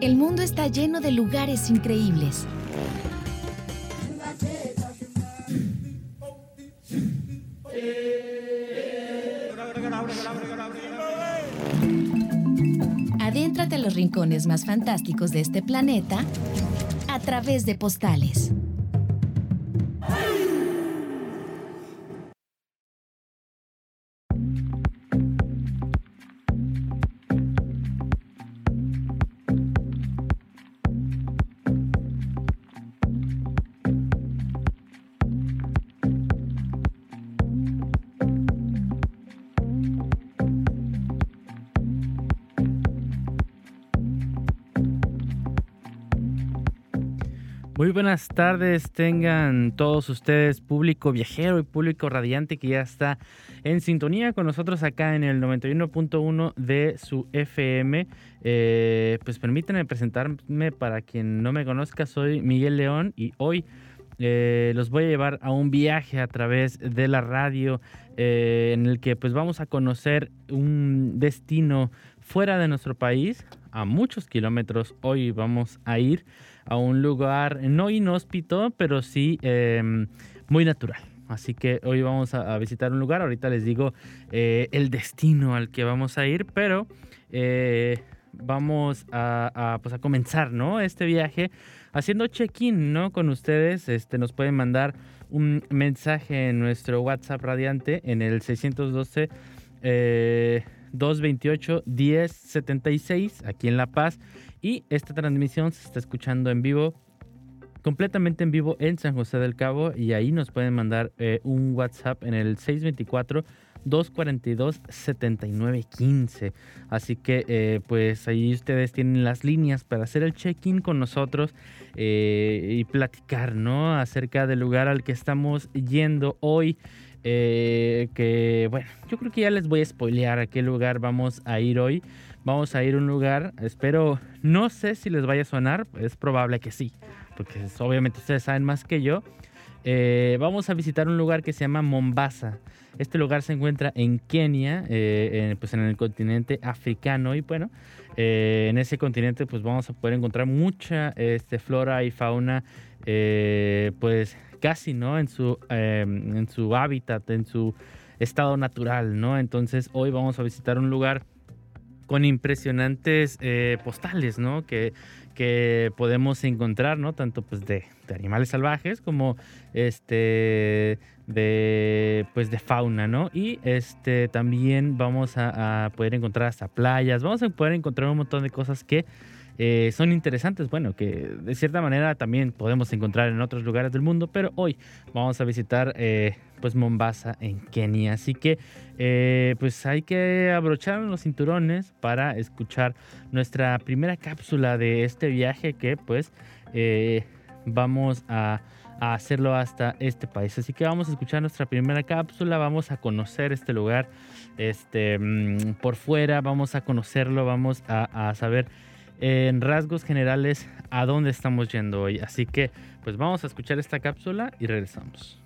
El mundo está lleno de lugares increíbles. Adéntrate a los rincones más fantásticos de este planeta a través de postales. Muy buenas tardes, tengan todos ustedes, público viajero y público radiante que ya está en sintonía con nosotros acá en el 91.1 de su FM. Eh, pues permítanme presentarme para quien no me conozca, soy Miguel León y hoy eh, los voy a llevar a un viaje a través de la radio eh, en el que pues vamos a conocer un destino fuera de nuestro país, a muchos kilómetros. Hoy vamos a ir a un lugar no inhóspito, pero sí em, muy natural. Así que hoy vamos a, visitar un lugar. Ahorita les digo eh, el destino al que vamos a ir, pero eh, vamos a, pues a, comenzar, ¿no? Este viaje haciendo check-in, ¿no? Con ustedes. Este, nos pueden mandar un mensaje en nuestro WhatsApp radiante en el 612 228 1076 aquí en La Paz. Y esta transmisión se está escuchando en vivo, completamente en vivo en San José del Cabo. Y ahí nos pueden mandar eh, un WhatsApp en el 624 242 7915. Así que eh, pues ahí ustedes tienen las líneas para hacer el check-in con nosotros eh, y platicar, ¿no? Acerca del lugar al que estamos yendo hoy. que bueno, yo creo que ya les voy a spoilear a qué lugar vamos a ir hoy. Vamos a ir a un lugar, espero, no sé si les vaya a sonar, es probable que sí, porque obviamente ustedes saben más que yo. Eh, vamos a visitar un lugar que se llama Mombasa. Este lugar se encuentra en Kenia, eh, pues en el continente africano y bueno, eh, en ese continente pues vamos a poder encontrar mucha este, flora y fauna, pues casi, ¿no? En su, en su hábitat, en su estado natural, ¿no? Entonces hoy vamos a visitar un lugar con impresionantes eh, postales, ¿no? Que, que podemos encontrar, ¿no? Tanto pues de, animales salvajes como este de pues de fauna, ¿no? Y este también vamos a, a poder encontrar hasta playas, vamos a poder encontrar un montón de cosas que eh, son interesantes, bueno, que de cierta manera también podemos encontrar en otros lugares del mundo, pero hoy vamos a visitar eh, pues Mombasa en Kenia, así que eh, pues hay que abrochar los cinturones para escuchar nuestra primera cápsula de este viaje que pues vamos a hacerlo hasta este país. Así que vamos a escuchar nuestra primera cápsula, vamos a conocer este lugar este, mm, por fuera, vamos a conocerlo, vamos a saber en rasgos generales a dónde estamos yendo hoy. Así que pues vamos a escuchar esta cápsula y regresamos.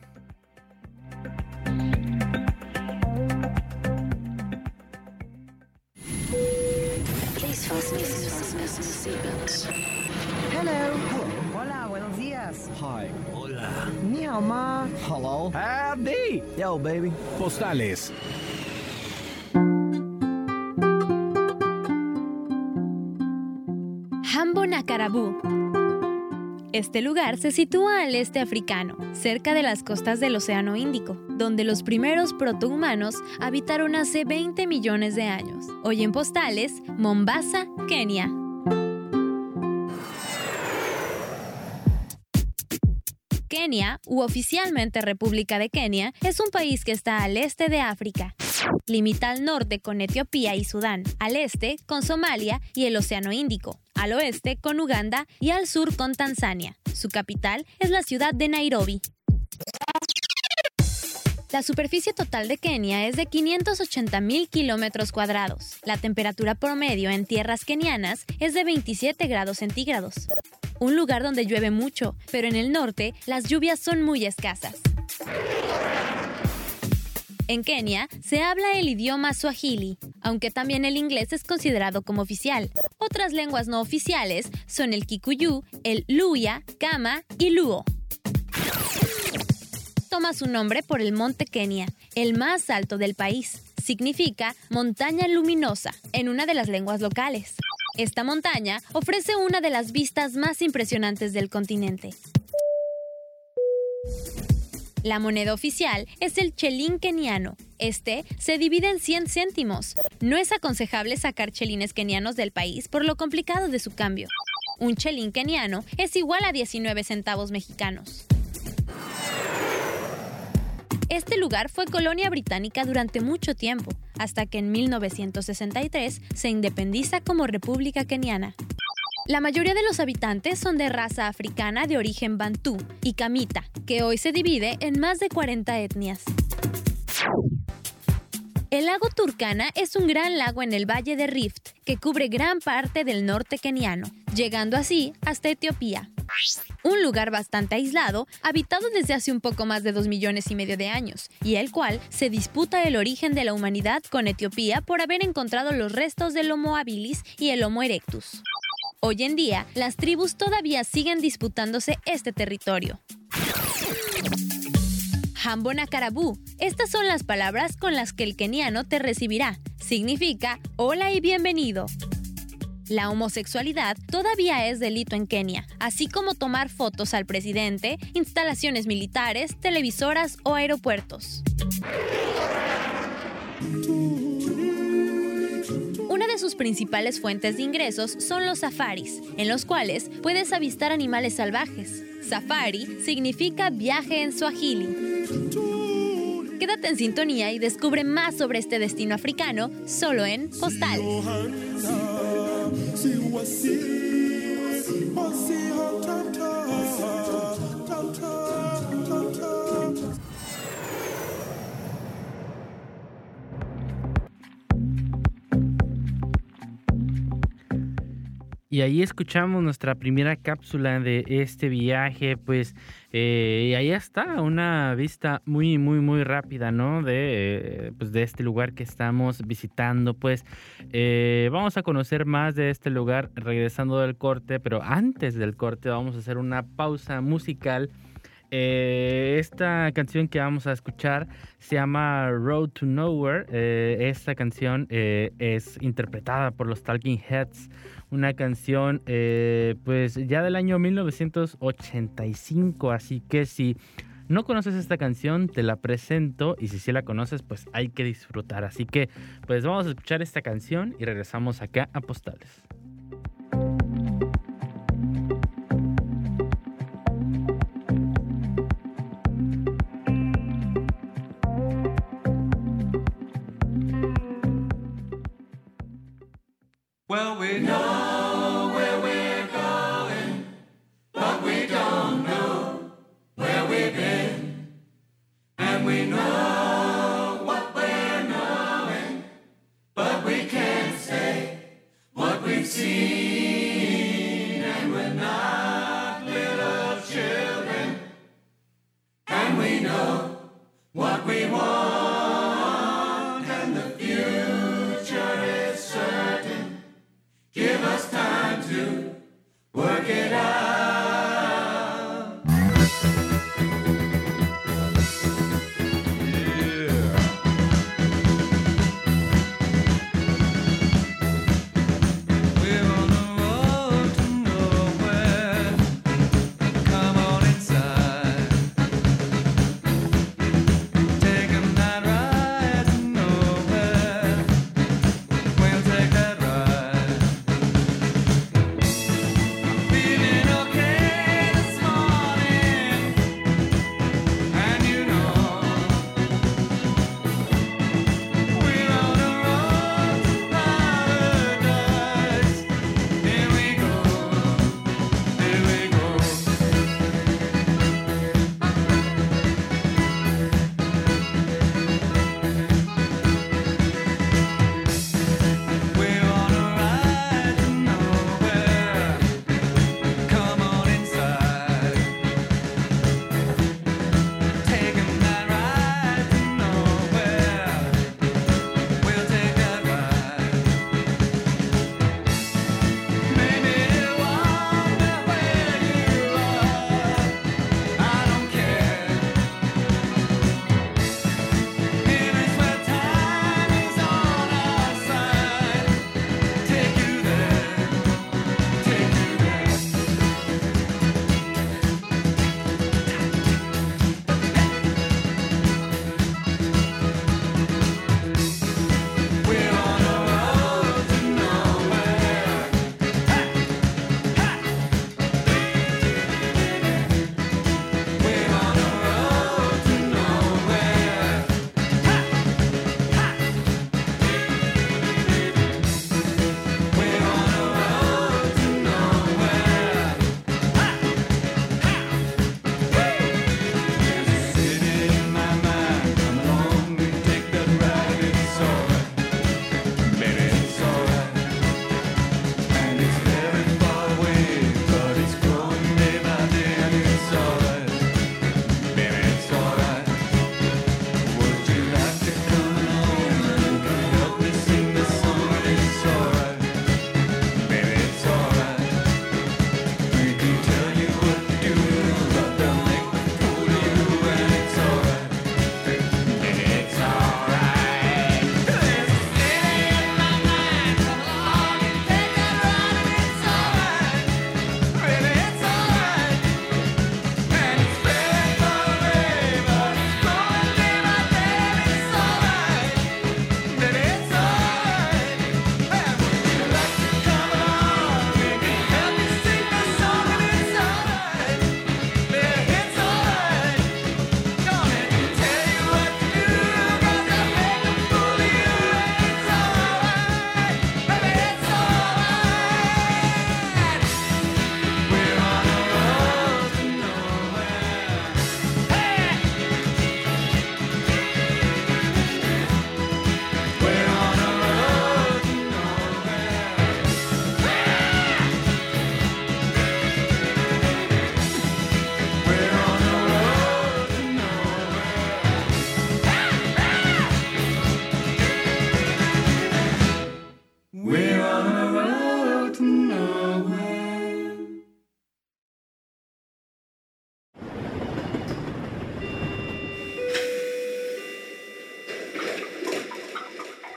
Hello. Hola, buenos días. Hi. Hola. Ni hao ma. Hello. Howdy. Yo, baby. Postales. Este lugar se sitúa al este africano, cerca de las costas del Océano Índico, donde los primeros protohumanos habitaron hace 20 millones de años. Hoy en postales, Mombasa, Kenia. Kenia, u oficialmente República de Kenia, es un país que está al este de África. Limita al norte con Etiopía y Sudán, al este con Somalia y el Océano Índico, al oeste con Uganda y al sur con Tanzania. Su capital es la ciudad de Nairobi. La superficie total de Kenia es de 580 mil kilómetros cuadrados. La temperatura promedio en tierras kenianas es de 27 grados centígrados. Un lugar donde llueve mucho, pero en el norte las lluvias son muy escasas. En Kenia se habla el idioma swahili, aunque también el inglés es considerado como oficial. Otras lenguas no oficiales son el kikuyu, el luya, kama y luo. Toma su nombre por el monte Kenia, el más alto del país. Significa montaña luminosa en una de las lenguas locales. Esta montaña ofrece una de las vistas más impresionantes del continente. La moneda oficial es el chelín keniano. Este se divide en 100 céntimos. No es aconsejable sacar chelines kenianos del país por lo complicado de su cambio. Un chelín keniano es igual a 19 centavos mexicanos. Este lugar fue colonia británica durante mucho tiempo, hasta que en 1963 se independiza como República Keniana. La mayoría de los habitantes son de raza africana de origen bantú y camita, que hoy se divide en más de 40 etnias. El lago Turkana es un gran lago en el valle de Rift que cubre gran parte del norte keniano, llegando así hasta Etiopía. Un lugar bastante aislado, habitado desde hace un poco más de 2 millones y medio de años, y el cual se disputa el origen de la humanidad con Etiopía por haber encontrado los restos del Homo habilis y el Homo erectus. Hoy en día, las tribus todavía siguen disputándose este territorio. Hambona Karabu. Estas son las palabras con las que el keniano te recibirá. Significa hola y bienvenido. La homosexualidad todavía es delito en Kenia, así como tomar fotos al presidente, instalaciones militares, televisoras o aeropuertos. De sus principales fuentes de ingresos son los safaris, en los cuales puedes avistar animales salvajes. Safari significa viaje en Swahili. Quédate en sintonía y descubre más sobre este destino africano solo en Postales. Y ahí escuchamos nuestra primera cápsula de este viaje, pues eh, ahí está, una vista muy, muy, muy rápida, ¿no? De, pues, de este lugar que estamos visitando, pues eh, vamos a conocer más de este lugar regresando del corte, pero antes del corte vamos a hacer una pausa musical. Eh, esta canción que vamos a escuchar se llama Road to Nowhere. esta canción es interpretada por los Talking Heads una canción eh, pues ya del año 1985, así que si no conoces esta canción, te la presento y si sí la conoces, pues hay que disfrutar. Así que pues vamos a escuchar esta canción y regresamos acá a Postales.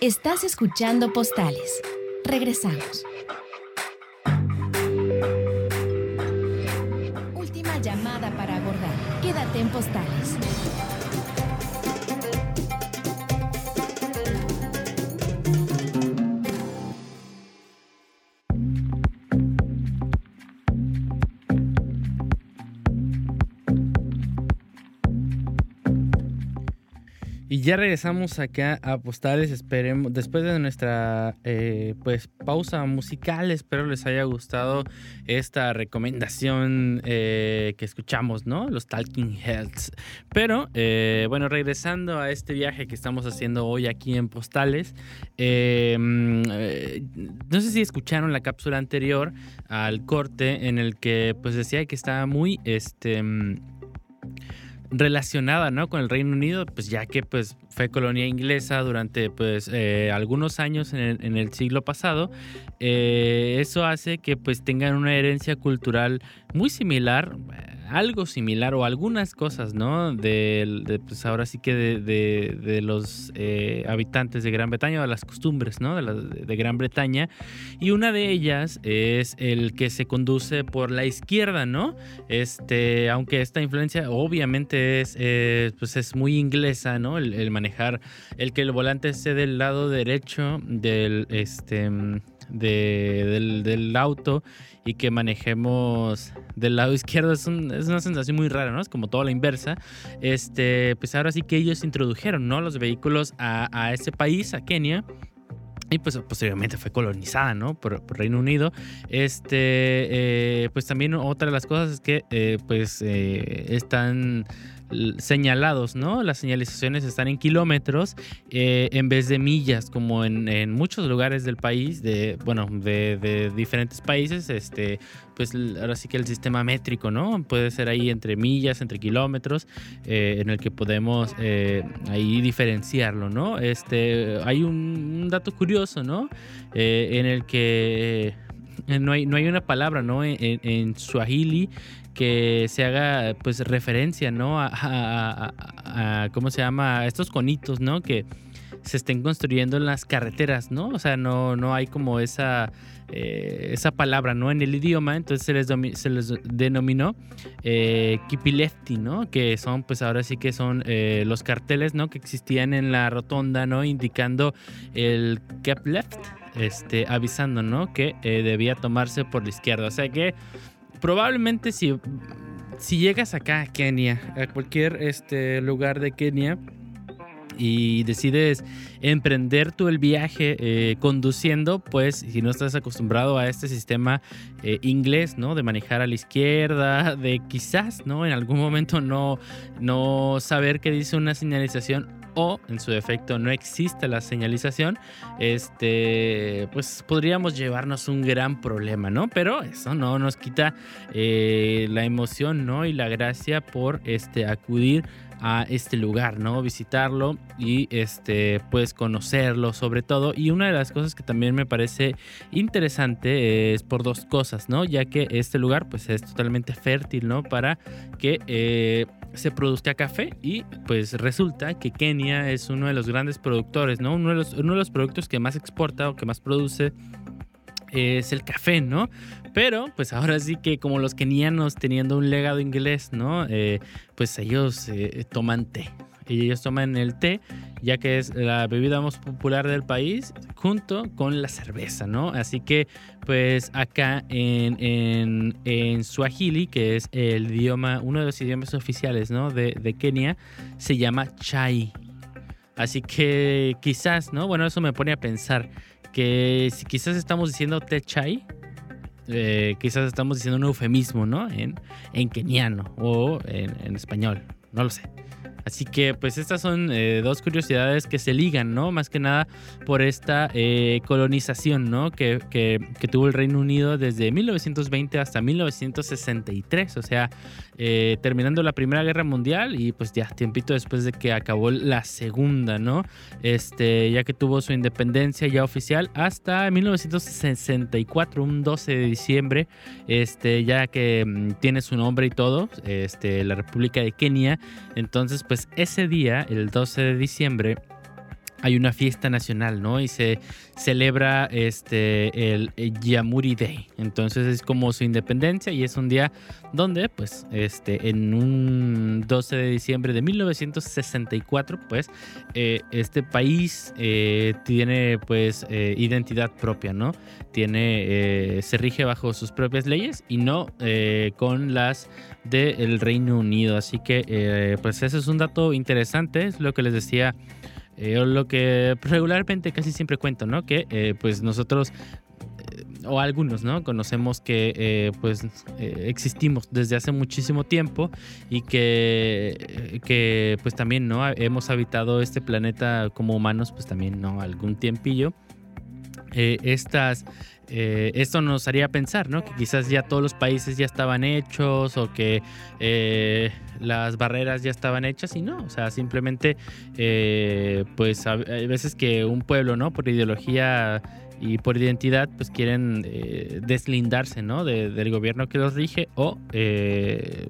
Estás escuchando Postales. Regresamos. Y ya regresamos acá a Postales, esperemos, después de nuestra eh, pues pausa musical, espero les haya gustado esta recomendación eh, que escuchamos, ¿no? Los Talking Heads. Pero eh, bueno, regresando a este viaje que estamos haciendo hoy aquí en Postales, eh, no sé si escucharon la cápsula anterior al corte en el que pues decía que estaba muy este relacionada ¿no? con el Reino Unido, pues ya que pues fue colonia inglesa durante pues eh, algunos años en el, siglo pasado, eh, eso hace que pues tengan una herencia cultural muy similar, algo similar o algunas cosas, ¿no? De, de, pues ahora sí que de, de- de los eh, habitantes de Gran Bretaña, o las costumbres, ¿no? De, la- de Gran Bretaña. Y una de ellas es el que se conduce por la izquierda, ¿no? Este, aunque esta influencia obviamente es, eh, pues es muy inglesa, ¿no? El, el manejar, el que el volante esté del lado derecho del, este, mm, de- del, auto y que manejemos del lado izquierdo es, un- es una sensación muy rara, ¿no? Es como toda la inversa. Este, pues ahora sí que ellos introdujeron, ¿no? Los vehículos a, ese país, a Kenia. Y pues posteriormente fue colonizada, ¿no? Por, Reino Unido. Este, eh, pues también otra de las cosas es que, eh, pues, eh, están señalados, ¿no? Las señalizaciones están en kilómetros eh, en vez de millas, como en, muchos lugares del país, de, bueno, de, diferentes países, este, pues ahora sí que el sistema métrico, ¿no? Puede ser ahí entre millas, entre kilómetros, eh, en el que podemos eh, ahí diferenciarlo, ¿no? Este, hay un, dato curioso, ¿no? En el que no hay, no hay una palabra, ¿no? En, en, en Swahili que se haga pues referencia, ¿no? A, ¿cómo se llama? Estos conitos, ¿no? Que se estén construyendo en las carreteras, ¿no? O sea, no, no hay como esa, eh, esa palabra, ¿no? En el idioma, entonces se les, se les denominó eh, kipilefti, ¿no? Que son, pues ahora sí que son eh, los carteles, ¿no? Que existían en la rotonda, ¿no? Indicando el kept left, este, avisando, ¿no? Que eh, debía tomarse por la izquierda. O sea que probablemente si, si llegas acá a Kenia, a cualquier este, lugar de Kenia, y decides emprender tú el viaje eh, conduciendo, pues si no estás acostumbrado a este sistema eh, inglés, ¿no? De manejar a la izquierda, de quizás, ¿no? En algún momento no, no saber qué dice una señalización o en su defecto no existe la señalización, este, pues podríamos llevarnos un gran problema, ¿no? Pero eso no nos quita eh, la emoción, ¿no? Y la gracia por este, acudir a este lugar, ¿no? Visitarlo y este pues conocerlo sobre todo. Y una de las cosas que también me parece interesante es por dos cosas, ¿no? Ya que este lugar pues es totalmente fértil, ¿no? Para que eh, se produzca café y pues resulta que Kenia es uno de los grandes productores, ¿no? Uno de los, uno de los productos que más exporta o que más produce es el café, ¿no? Pero pues ahora sí que como los kenianos teniendo un legado inglés, ¿no? Eh, pues ellos eh, toman té. Y ellos toman el té, ya que es la bebida más popular del país, junto con la cerveza, ¿no? Así que, pues acá en, en, en Swahili, que es el idioma, uno de los idiomas oficiales, ¿no? De, de Kenia, se llama chai. Así que quizás, ¿no? Bueno, eso me pone a pensar que si quizás estamos diciendo té chai, eh, quizás estamos diciendo un eufemismo, ¿no? En, en keniano o en, español, no lo sé. Así que pues estas son eh, dos curiosidades que se ligan, ¿no? Más que nada por esta eh, colonización, ¿no? Que, que, tuvo el Reino Unido desde 1920 hasta 1963, o sea, eh, terminando la Primera Guerra Mundial y pues ya tiempito después de que acabó la Segunda, ¿no? Este, ya que tuvo su independencia ya oficial hasta 1964, un 12 de diciembre, este, ya que mm, tiene su nombre y todo, este, la República de Kenia. Entonces, pues ese día, el 12 de diciembre, hay una fiesta nacional, ¿no? Y se celebra este el Yamuri Day. Entonces es como su independencia y es un día donde, pues, este, en un 12 de diciembre de 1964, pues, eh, este país eh, tiene, pues, eh, identidad propia, ¿no? Tiene, se rige bajo sus propias leyes y no con las del Reino Unido. Así que, pues, eso es un dato interesante, es lo que les decía eh, lo que regularmente casi siempre cuento, ¿no? Que eh, pues nosotros eh, o algunos, ¿no? Conocemos que pues existimos desde hace muchísimo tiempo y que, que pues también, ¿no? Hemos habitado este planeta como humanos pues también, ¿no? Algún tiempillo. estas eh, esto nos haría pensar, ¿no? Que quizás ya todos los países ya estaban hechos o que eh, las barreras ya estaban hechas y no, o sea, simplemente, eh, pues hay veces que un pueblo, ¿no? Por ideología y por identidad pues quieren eh, deslindarse ¿no? del gobierno que los rige o eh,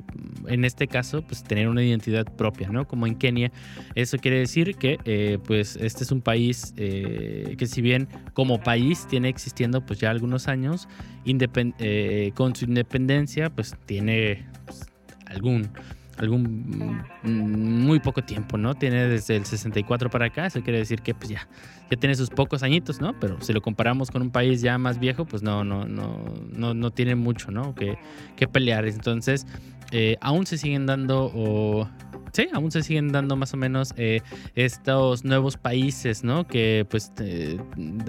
en este caso pues tener una identidad propia ¿no? como en Kenia eso quiere decir que eh, pues este es un país que si bien como país tiene existiendo pues ya algunos años con su independencia pues tiene pues, algún algún mm, muy poco tiempo, ¿no? Tiene desde el 64 para acá, eso quiere decir que pues ya, ya tiene sus pocos añitos, ¿no? Pero si lo comparamos con un país ya más viejo, pues no, no, no, no, no tiene mucho, ¿no? Que, que pelear. Entonces, eh, aún se siguen dando sí, aún se siguen dando más o menos eh, estos nuevos países, ¿no? Que pues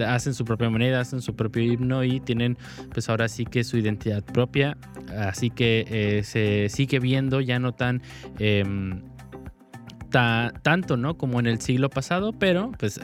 hacen su propia moneda, hacen su propio himno y tienen pues ahora sí que su identidad propia. Así que eh, se sigue viendo ya no tan... Em, tanto, ¿no? Como en el siglo pasado, pero pues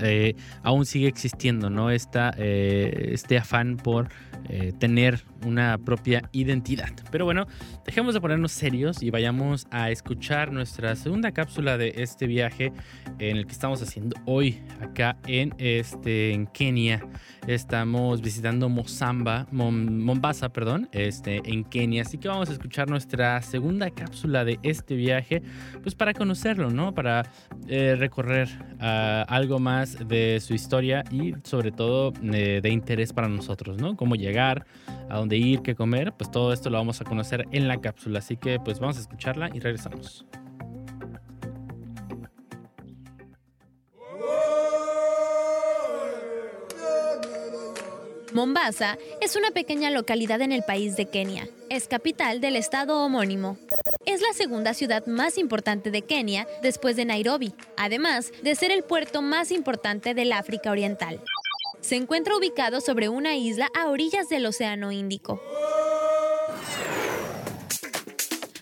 aún sigue existiendo, ¿no? Este afán por eh, tener una propia identidad. Pero bueno, dejemos de ponernos serios y vayamos a escuchar nuestra segunda cápsula de este viaje en el que estamos haciendo hoy acá en, este, en Kenia. Estamos visitando Mozamba, Mombasa, perdón, este, en Kenia. Así que vamos a escuchar nuestra segunda cápsula de este viaje, pues para conocerlo, ¿no? Para eh, recorrer ah, algo más de su historia y sobre todo eh, de interés para nosotros, ¿no? Cómo a dónde ir, qué comer, pues todo esto lo vamos a conocer en la cápsula. Así que pues vamos a escucharla y regresamos. Mombasa es una pequeña localidad en el país de Kenia. Es capital del estado homónimo. Es la segunda ciudad más importante de Kenia después de Nairobi, además de ser el puerto más importante del África Oriental se encuentra ubicado sobre una isla a orillas del Océano Índico.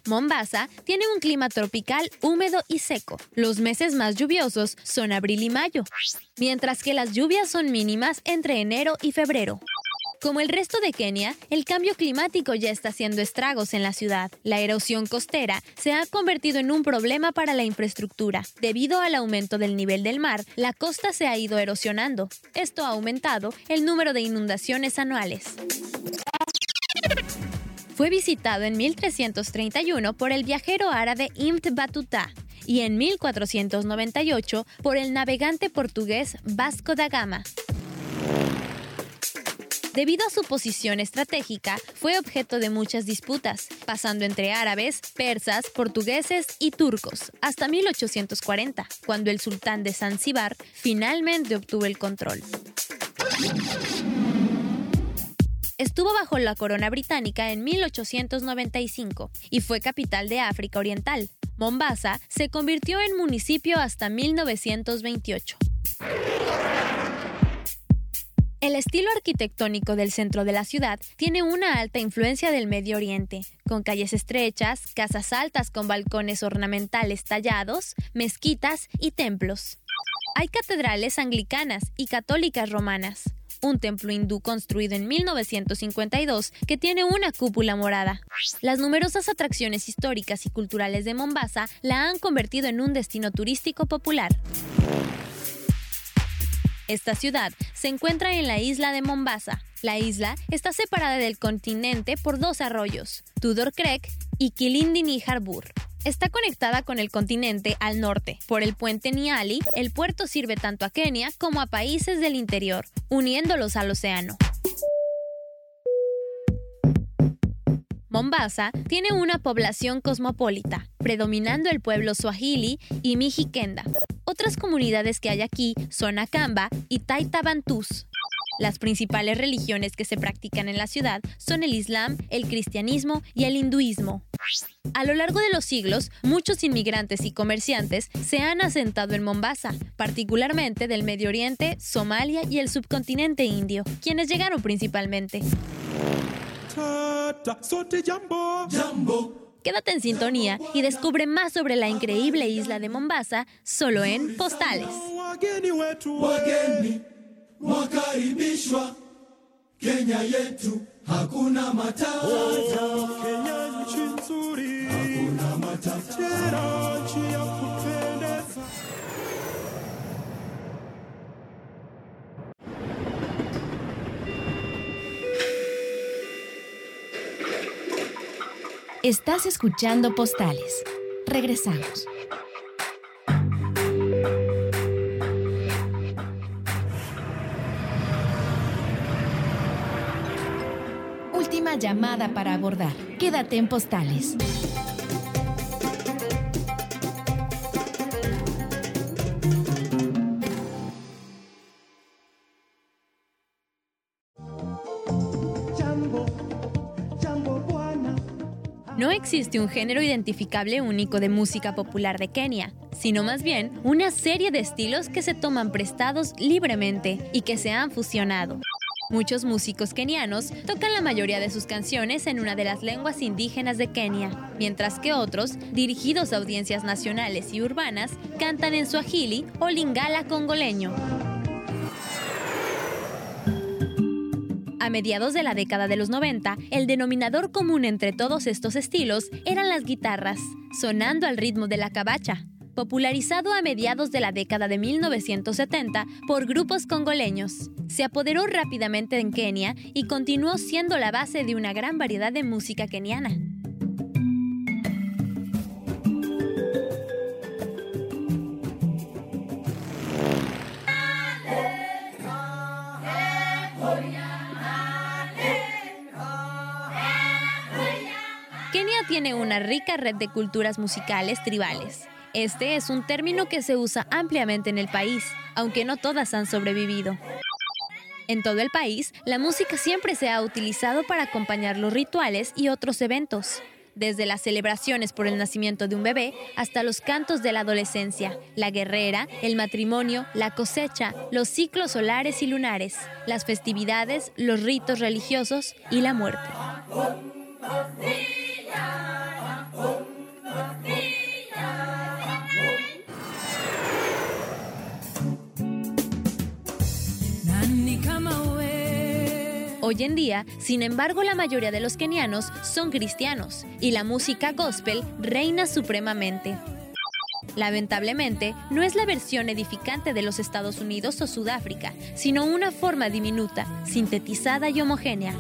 Mombasa tiene un clima tropical húmedo y seco. Los meses más lluviosos son abril y mayo, mientras que las lluvias son mínimas entre enero y febrero. Como el resto de Kenia, el cambio climático ya está haciendo estragos en la ciudad. La erosión costera se ha convertido en un problema para la infraestructura. Debido al aumento del nivel del mar, la costa se ha ido erosionando. Esto ha aumentado el número de inundaciones anuales. Fue visitado en 1331 por el viajero árabe Ibn Battuta y en 1498 por el navegante portugués Vasco da Gama. Debido a su posición estratégica, fue objeto de muchas disputas, pasando entre árabes, persas, portugueses y turcos, hasta 1840, cuando el sultán de Zanzíbar finalmente obtuvo el control. Estuvo bajo la corona británica en 1895 y fue capital de África Oriental. Mombasa se convirtió en municipio hasta 1928. El estilo arquitectónico del centro de la ciudad tiene una alta influencia del Medio Oriente, con calles estrechas, casas altas con balcones ornamentales tallados, mezquitas y templos. Hay catedrales anglicanas y católicas romanas. Un templo hindú construido en 1952 que tiene una cúpula morada. Las numerosas atracciones históricas y culturales de Mombasa la han convertido en un destino turístico popular. Esta ciudad se encuentra en la isla de Mombasa. La isla está separada del continente por dos arroyos, Tudor Creek y Kilindini Harbour. Está conectada con el continente al norte. Por el puente Niali, el puerto sirve tanto a Kenia como a países del interior, uniéndolos al océano. Mombasa tiene una población cosmopolita, predominando el pueblo Swahili y Mijikenda. Otras comunidades que hay aquí son Akamba y Taita Bantús. Las principales religiones que se practican en la ciudad son el Islam, el cristianismo y el hinduismo. A lo largo de los siglos, muchos inmigrantes y comerciantes se han asentado en Mombasa, particularmente del Medio Oriente, Somalia y el subcontinente indio, quienes llegaron principalmente. Quédate en sintonía y descubre más sobre la increíble isla de Mombasa solo en Postales. Estás escuchando Postales. Regresamos. Última llamada para abordar. Quédate en Postales. Existe un género identificable único de música popular de Kenia, sino más bien una serie de estilos que se toman prestados libremente y que se han fusionado. Muchos músicos kenianos tocan la mayoría de sus canciones en una de las lenguas indígenas de Kenia, mientras que otros, dirigidos a audiencias nacionales y urbanas, cantan en suajili o lingala congoleño. A mediados de la década de los 90, el denominador común entre todos estos estilos eran las guitarras, sonando al ritmo de la cabacha, popularizado a mediados de la década de 1970 por grupos congoleños. Se apoderó rápidamente en Kenia y continuó siendo la base de una gran variedad de música keniana. Tiene una rica red de culturas musicales tribales. Este es un término que se usa ampliamente en el país, aunque no todas han sobrevivido. En todo el país, la música siempre se ha utilizado para acompañar los rituales y otros eventos, desde las celebraciones por el nacimiento de un bebé hasta los cantos de la adolescencia, la guerrera, el matrimonio, la cosecha, los ciclos solares y lunares, las festividades, los ritos religiosos y la muerte. Hoy en día, sin embargo, la mayoría de los kenianos son cristianos y la música gospel reina supremamente. Lamentablemente, no es la versión edificante de los Estados Unidos o Sudáfrica, sino una forma diminuta, sintetizada y homogénea.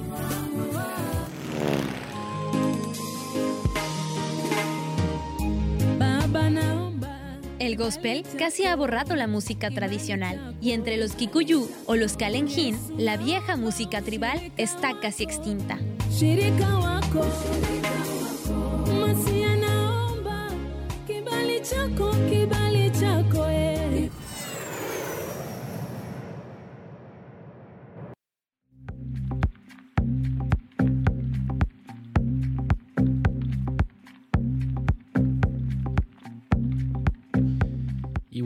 El gospel casi ha borrado la música tradicional y entre los kikuyu o los kalenjin, la vieja música tribal está casi extinta.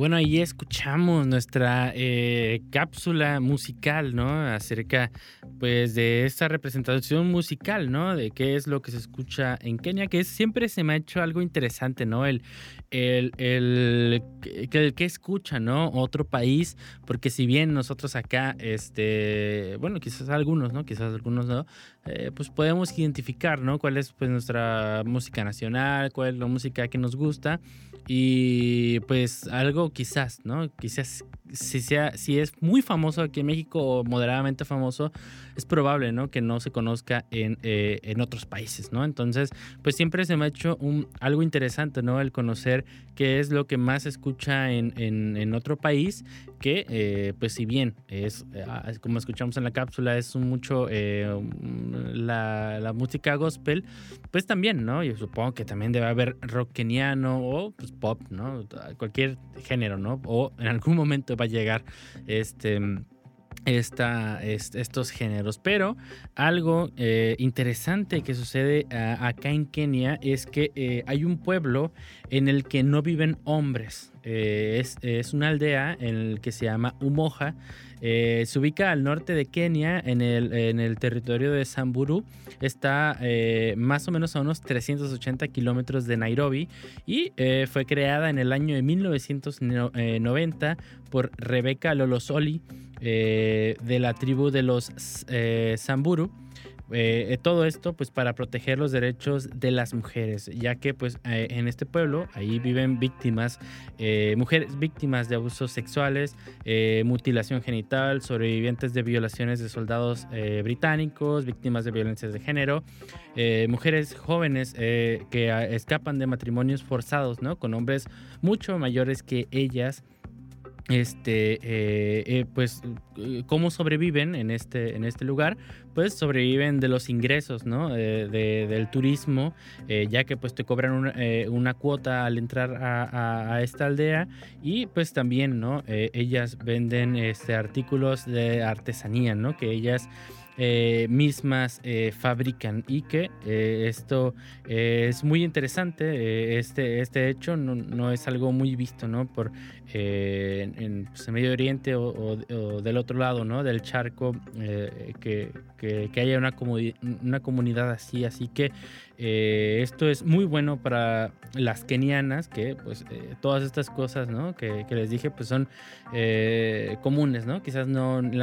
Bueno, ahí escuchamos nuestra eh, cápsula musical, ¿no? Acerca, pues, de esta representación musical, ¿no? De qué es lo que se escucha en Kenia, que es- siempre se me ha hecho algo interesante, ¿no? El, el, el, que, escucha, ¿no? Otro país, porque si bien nosotros acá, este, bueno, quizás algunos, ¿no? Quizás algunos no, eh, pues podemos identificar, ¿no? Cuál es, pues, nuestra música nacional, cuál es la música que nos gusta y pues algo quizás, ¿no? Quizás si, sea, si es muy famoso aquí en México o moderadamente famoso, es probable, ¿no? Que no se conozca en, eh, en otros países, ¿no? Entonces, pues siempre se me ha hecho un, algo interesante, ¿no? El conocer qué es lo que más se escucha en, en, otro país, que eh, pues si bien es, eh, como escuchamos en la cápsula, es mucho eh, la, la música gospel, pues también, ¿no? Yo supongo que también debe haber rock keniano o pues, pop, ¿no? Cualquier género, ¿no? O en algún momento va a llegar este estos géneros. Pero algo eh, interesante que sucede ah, acá en Kenia es que eh, hay un pueblo en el que no viven hombres. Eh, es, es una aldea en el que se llama Umoja. Eh, se ubica al norte de Kenia, en el, territorio de Samburu. Está eh, más o menos a unos 380 kilómetros de Nairobi y eh, fue creada en el año de 1990 por Rebeca Lolosoli de la tribu de los Samburu. Eh, eh, todo esto pues para proteger los derechos de las mujeres, ya que pues eh, en este pueblo ahí viven víctimas, eh, mujeres víctimas de abusos sexuales, mutilación genital, sobrevivientes de violaciones de soldados británicos, víctimas de violencias de género, mujeres jóvenes que ah, escapan de matrimonios forzados, ¿no? Con hombres mucho mayores que ellas este eh, eh, pues eh, cómo sobreviven en este en este lugar pues sobreviven de los ingresos no Eh, de- del turismo ya que pues te cobran una, una cuota al entrar a, esta aldea y pues también no ellas venden este artículos de artesanía no que ellas mismas fabrican y que esto es muy interesante este, este hecho no, no es algo muy visto no por eh, en, pues, Medio Oriente o, del otro lado ¿no? del charco eh, que, que- que haya una, una comunidad así así que eh, esto es muy bueno para las kenianas que pues todas estas cosas ¿no? que, que les dije pues son comunes no quizás no en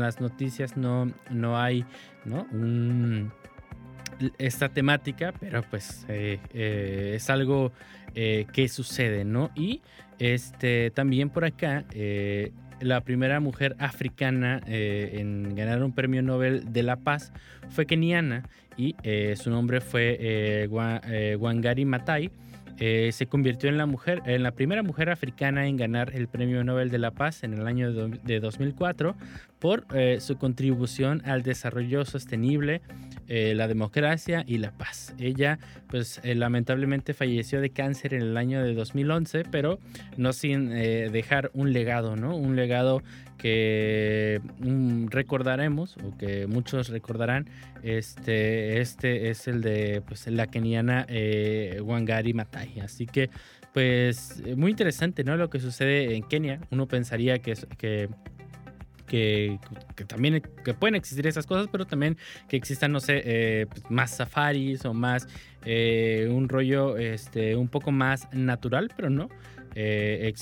las, noticias no, no hay un esta temática, pero pues es algo eh, que sucede, ¿no? Y este también por acá, eh, la primera mujer africana eh, en ganar un premio Nobel de la Paz fue keniana y su nombre fue Wa- Wangari Maathai. Eh, se convirtió en la mujer, en la primera mujer africana en ganar el Premio Nobel de la Paz en el año de, do- de 2004 por eh, su contribución al desarrollo sostenible, eh, la democracia y la paz. Ella, pues lamentablemente falleció de cáncer en el año de 2011, pero no sin dejar un legado, ¿no? Un legado que mm, recordaremos o que muchos recordarán. Este, este es el de pues, la keniana eh, Wangari Maathai. Así que, pues, muy interesante, ¿no? Lo que sucede en Kenia. Uno pensaría que, que que, también que pueden existir esas cosas, pero también que existan, no sé, eh, pues, más safaris o más eh, un rollo este, un poco más natural, pero no. Eh,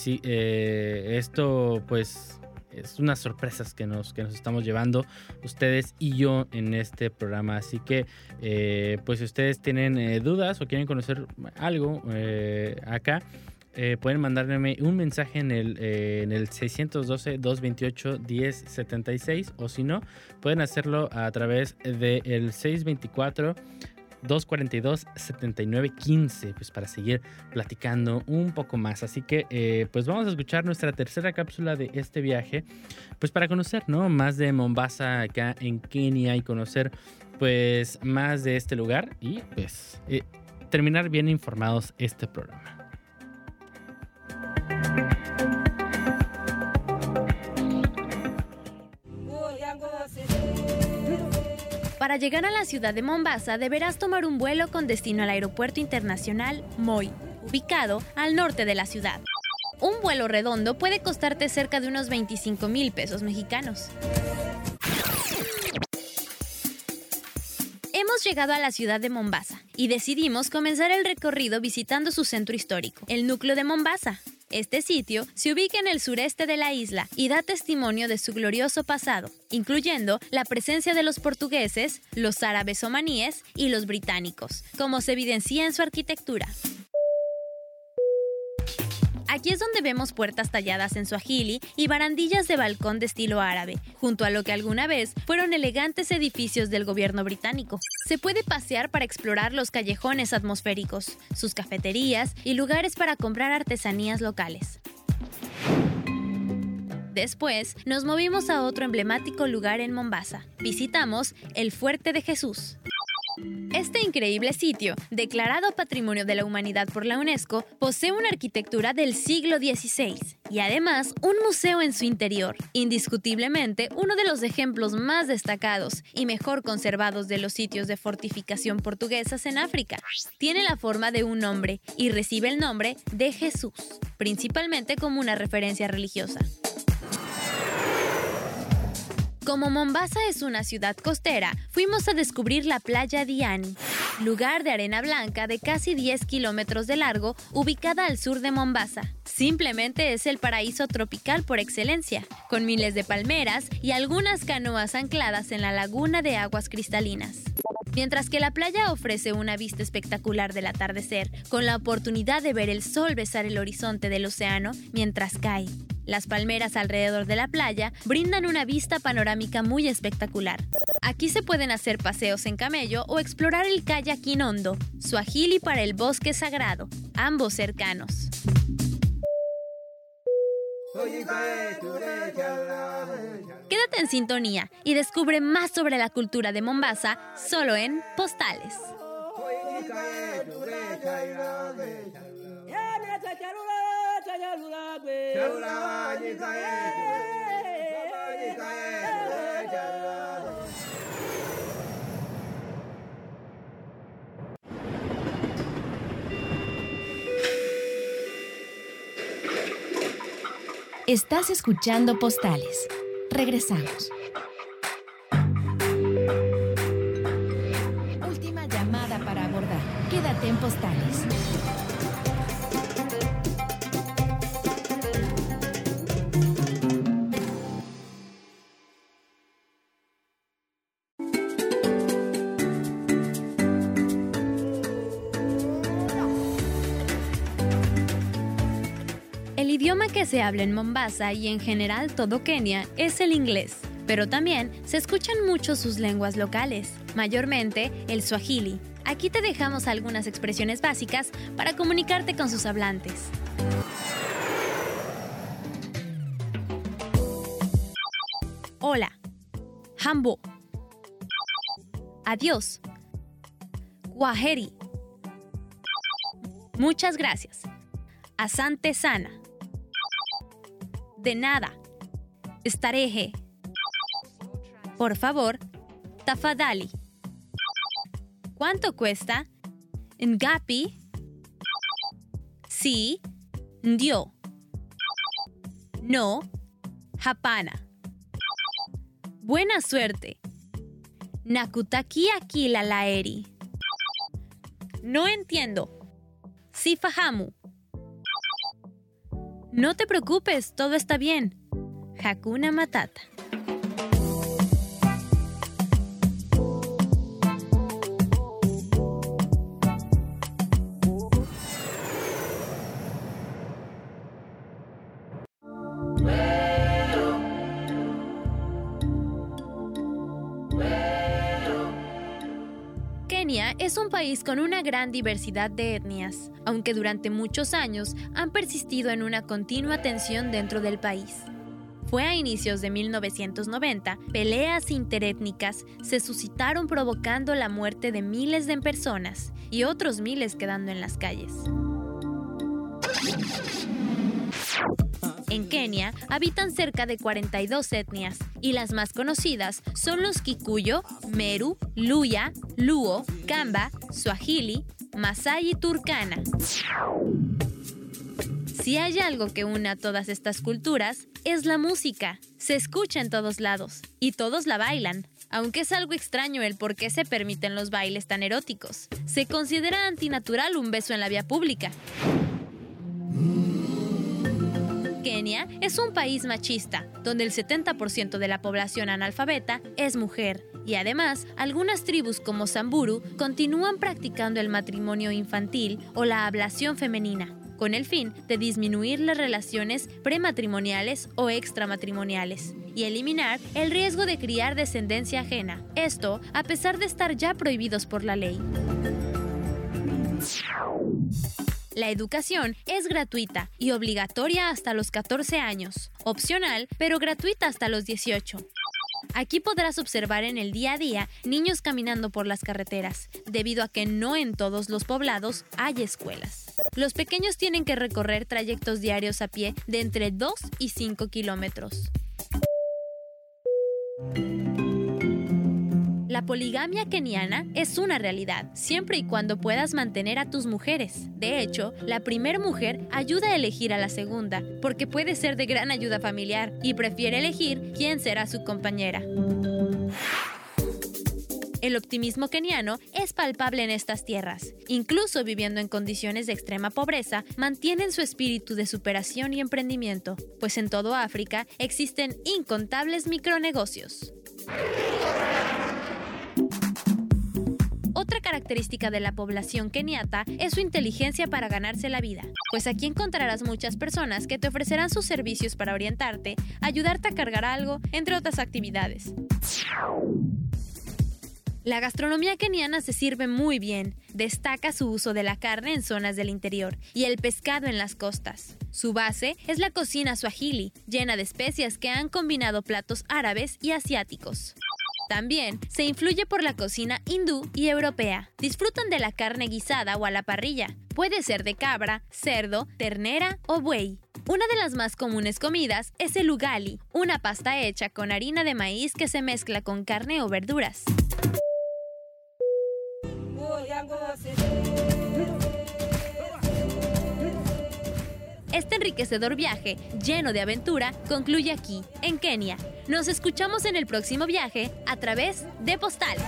esto, pues, es unas sorpresas que nos, que nos estamos llevando ustedes y yo en este programa. Así que, eh, pues, si ustedes tienen eh, dudas o quieren conocer algo eh, acá, pueden mandarme un mensaje en el, en el 612-228-1076 o si no, pueden hacerlo a través del 624. 242-7915, pues para seguir platicando un poco más. Así que, eh, pues vamos a escuchar nuestra tercera cápsula de este viaje, pues para conocer, ¿no? Más de Mombasa acá en Kenia y conocer, pues, más de este lugar y, pues, eh, terminar bien informados este programa. Para llegar a la ciudad de Mombasa deberás tomar un vuelo con destino al Aeropuerto Internacional Moi, ubicado al norte de la ciudad. Un vuelo redondo puede costarte cerca de unos 25 mil pesos mexicanos. Hemos llegado a la ciudad de Mombasa y decidimos comenzar el recorrido visitando su centro histórico, el núcleo de Mombasa. Este sitio se ubica en el sureste de la isla y da testimonio de su glorioso pasado, incluyendo la presencia de los portugueses, los árabes omaníes y los británicos, como se evidencia en su arquitectura. Aquí es donde vemos puertas talladas en suajili y barandillas de balcón de estilo árabe, junto a lo que alguna vez fueron elegantes edificios del gobierno británico. Se puede pasear para explorar los callejones atmosféricos, sus cafeterías y lugares para comprar artesanías locales. Después, nos movimos a otro emblemático lugar en Mombasa. Visitamos el Fuerte de Jesús. Este increíble sitio, declarado Patrimonio de la Humanidad por la UNESCO, posee una arquitectura del siglo XVI y además un museo en su interior, indiscutiblemente uno de los ejemplos más destacados y mejor conservados de los sitios de fortificación portuguesas en África. Tiene la forma de un hombre y recibe el nombre de Jesús, principalmente como una referencia religiosa. Como Mombasa es una ciudad costera, fuimos a descubrir la playa Diani, lugar de arena blanca de casi 10 kilómetros de largo, ubicada al sur de Mombasa. Simplemente es el paraíso tropical por excelencia, con miles de palmeras y algunas canoas ancladas en la laguna de aguas cristalinas. Mientras que la playa ofrece una vista espectacular del atardecer, con la oportunidad de ver el sol besar el horizonte del océano mientras cae. Las palmeras alrededor de la playa brindan una vista panorámica muy espectacular. Aquí se pueden hacer paseos en camello o explorar el kayak Hondo, Swahili para el bosque sagrado, ambos cercanos. Quédate en sintonía y descubre más sobre la cultura de Mombasa solo en Postales. Estás escuchando Postales. Regresamos. Idioma que se habla en Mombasa y en general todo Kenia es el inglés, pero también se escuchan mucho sus lenguas locales, mayormente el swahili. Aquí te dejamos algunas expresiones básicas para comunicarte con sus hablantes. Hola. Hambo. Adiós. Kwaheri. Muchas gracias. Asante sana. De nada. Estareje. Por favor. Tafadali. ¿Cuánto cuesta? Ngapi. Sí. Ndio. No. Hapana. Buena suerte. Nakutakia kila laeri. No entiendo. Sifahamu. No te preocupes, todo está bien. Hakuna Matata. Es un país con una gran diversidad de etnias, aunque durante muchos años han persistido en una continua tensión dentro del país. Fue a inicios de 1990, peleas interétnicas se suscitaron provocando la muerte de miles de personas y otros miles quedando en las calles. En Kenia habitan cerca de 42 etnias y las más conocidas son los Kikuyo, Meru, Luya, Luo, Kamba, Swahili, Masai y Turkana. Si hay algo que une a todas estas culturas, es la música. Se escucha en todos lados y todos la bailan. Aunque es algo extraño el por qué se permiten los bailes tan eróticos. Se considera antinatural un beso en la vía pública. Kenia es un país machista, donde el 70% de la población analfabeta es mujer, y además algunas tribus como Samburu continúan practicando el matrimonio infantil o la ablación femenina. con el fin de disminuir las relaciones prematrimoniales o extramatrimoniales y eliminar el riesgo de criar descendencia ajena. Esto a pesar de estar ya prohibidos por la ley. La educación es gratuita y obligatoria hasta los 14 años, opcional, pero gratuita hasta los 18. Aquí podrás observar en el día a día niños caminando por las carreteras, debido a que no en todos los poblados hay escuelas. Los pequeños tienen que recorrer trayectos diarios a pie de entre 2 y 5 kilómetros. La poligamia keniana es una realidad, siempre y cuando puedas mantener a tus mujeres. De hecho, la primera mujer ayuda a elegir a la segunda, porque puede ser de gran ayuda familiar y prefiere elegir quién será su compañera. El optimismo keniano es palpable en estas tierras. Incluso viviendo en condiciones de extrema pobreza, mantienen su espíritu de superación y emprendimiento, pues en todo África existen incontables micronegocios. Característica de la población keniata es su inteligencia para ganarse la vida, pues aquí encontrarás muchas personas que te ofrecerán sus servicios para orientarte, ayudarte a cargar algo, entre otras actividades. La gastronomía keniana se sirve muy bien. Destaca su uso de la carne en zonas del interior y el pescado en las costas. Su base es la cocina swahili, llena de especias que han combinado platos árabes y asiáticos. También se influye por la cocina hindú y europea. Disfrutan de la carne guisada o a la parrilla. Puede ser de cabra, cerdo, ternera o buey. Una de las más comunes comidas es el ugali, una pasta hecha con harina de maíz que se mezcla con carne o verduras. Enriquecedor viaje, lleno de aventura, concluye aquí, en Kenia. Nos escuchamos en el próximo viaje a través de postales.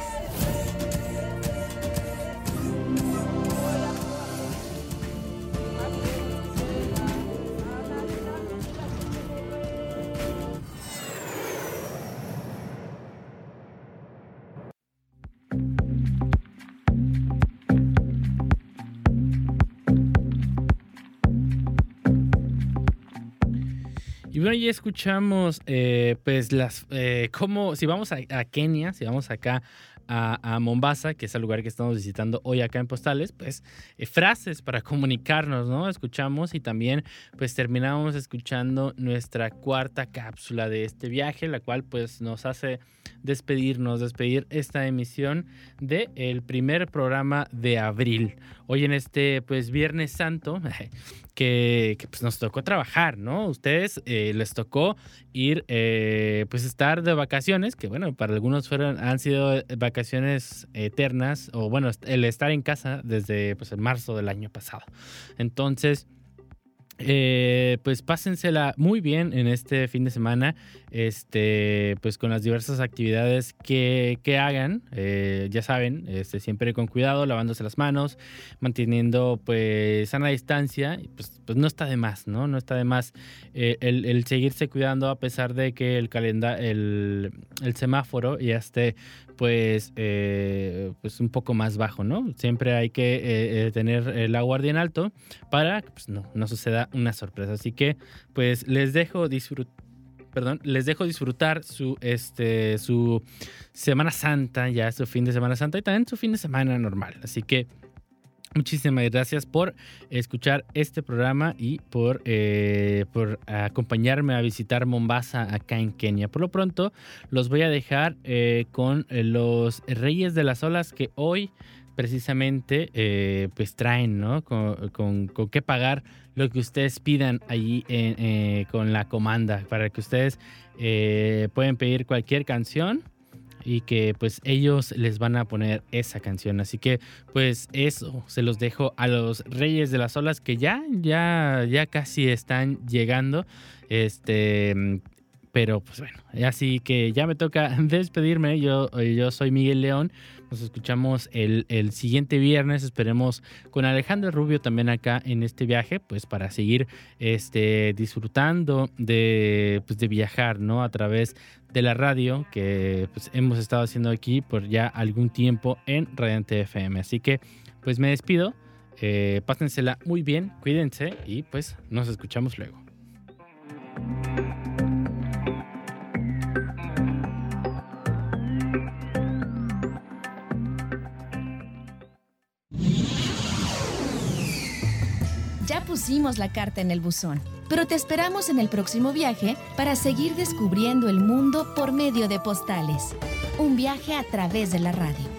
Bueno, ya escuchamos, eh, pues, las, eh, cómo, si vamos a, Kenia, si vamos acá a, a Mombasa, que es el lugar que estamos visitando hoy acá en Postales, pues, eh, frases para comunicarnos, ¿no? Escuchamos y también, pues, terminamos escuchando nuestra cuarta cápsula de este viaje, la cual, pues, nos hace despedirnos, despedir esta emisión del el primer programa de abril. Hoy en este, pues, Viernes Santo, que, pues nos tocó trabajar, ¿no? Ustedes eh, les tocó ir, eh, pues estar de vacaciones, que bueno, para algunos fueron, han sido vacaciones eternas, o bueno, el estar en casa desde pues el marzo del año pasado. Entonces, eh, pues pásensela muy bien en este fin de semana, este, pues con las diversas actividades que, que hagan, eh, ya saben, este, siempre con cuidado, lavándose las manos, manteniendo pues sana distancia, pues, pues no está de más, ¿no? No está de más eh, el, seguirse cuidando a pesar de que el calendario, el, el semáforo ya esté pues, eh, pues un poco más bajo, ¿no? Siempre hay que eh, tener la guardia en alto para que pues, no, no suceda una sorpresa. Así que, pues, les dejo disfrutar. Perdón, les dejo disfrutar su, este, su Semana Santa, ya su fin de Semana Santa y también su fin de semana normal. Así que Muchísimas gracias por escuchar este programa y por, eh, por acompañarme a visitar Mombasa acá en Kenia. Por lo pronto, los voy a dejar eh, con los Reyes de las Olas que hoy precisamente eh, pues traen, ¿no? Con, con, con, qué pagar lo que ustedes pidan allí en, con la comanda para que ustedes pueden pedir cualquier canción y que pues ellos les van a poner esa canción. Así que pues eso se los dejo a los Reyes de las Olas que ya ya ya casi están llegando. Este pero pues bueno, así que ya me toca despedirme. Yo, yo soy Miguel León. Nos escuchamos el, el, siguiente viernes, esperemos, con Alejandra Rubio también acá en este viaje, pues para seguir este, disfrutando de, pues, de viajar, ¿no? A través de la radio que pues, hemos estado haciendo aquí por ya algún tiempo en Radiante FM. Así que, pues me despido, eh, pásensela muy bien, cuídense y pues nos escuchamos luego. la carta en el buzón, pero te esperamos en el próximo viaje para seguir descubriendo el mundo por medio de postales. Un viaje a través de la radio.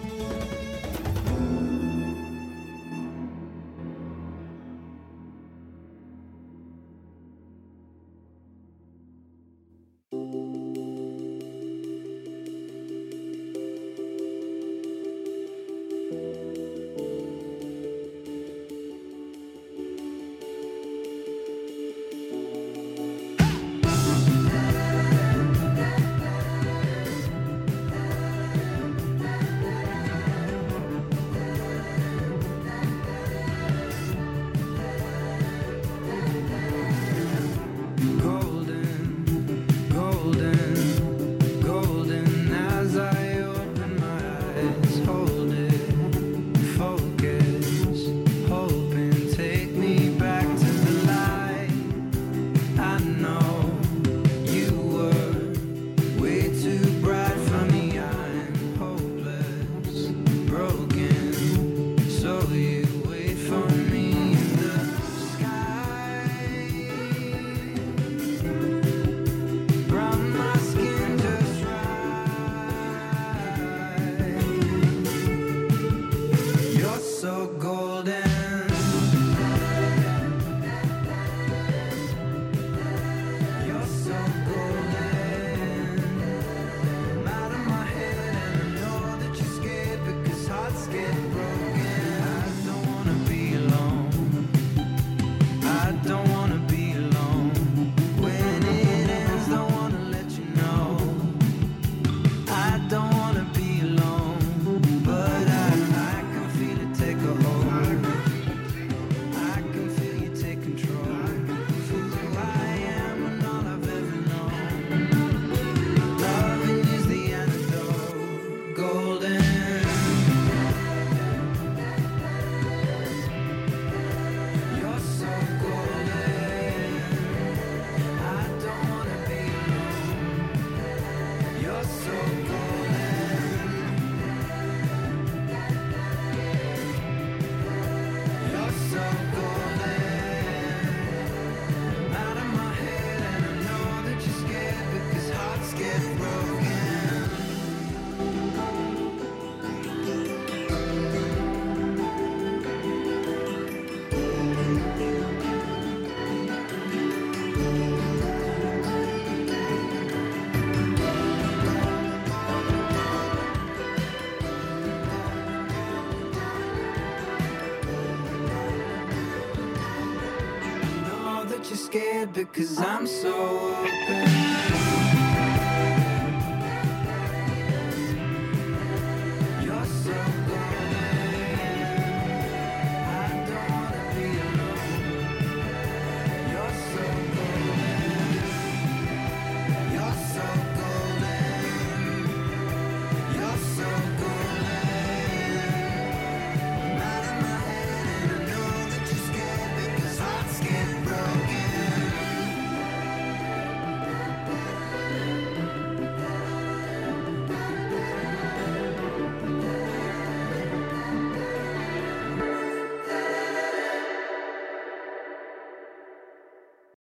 because I'm so open.